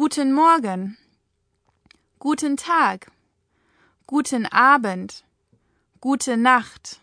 Guten Morgen. Guten Tag. Guten Abend. Gute Nacht.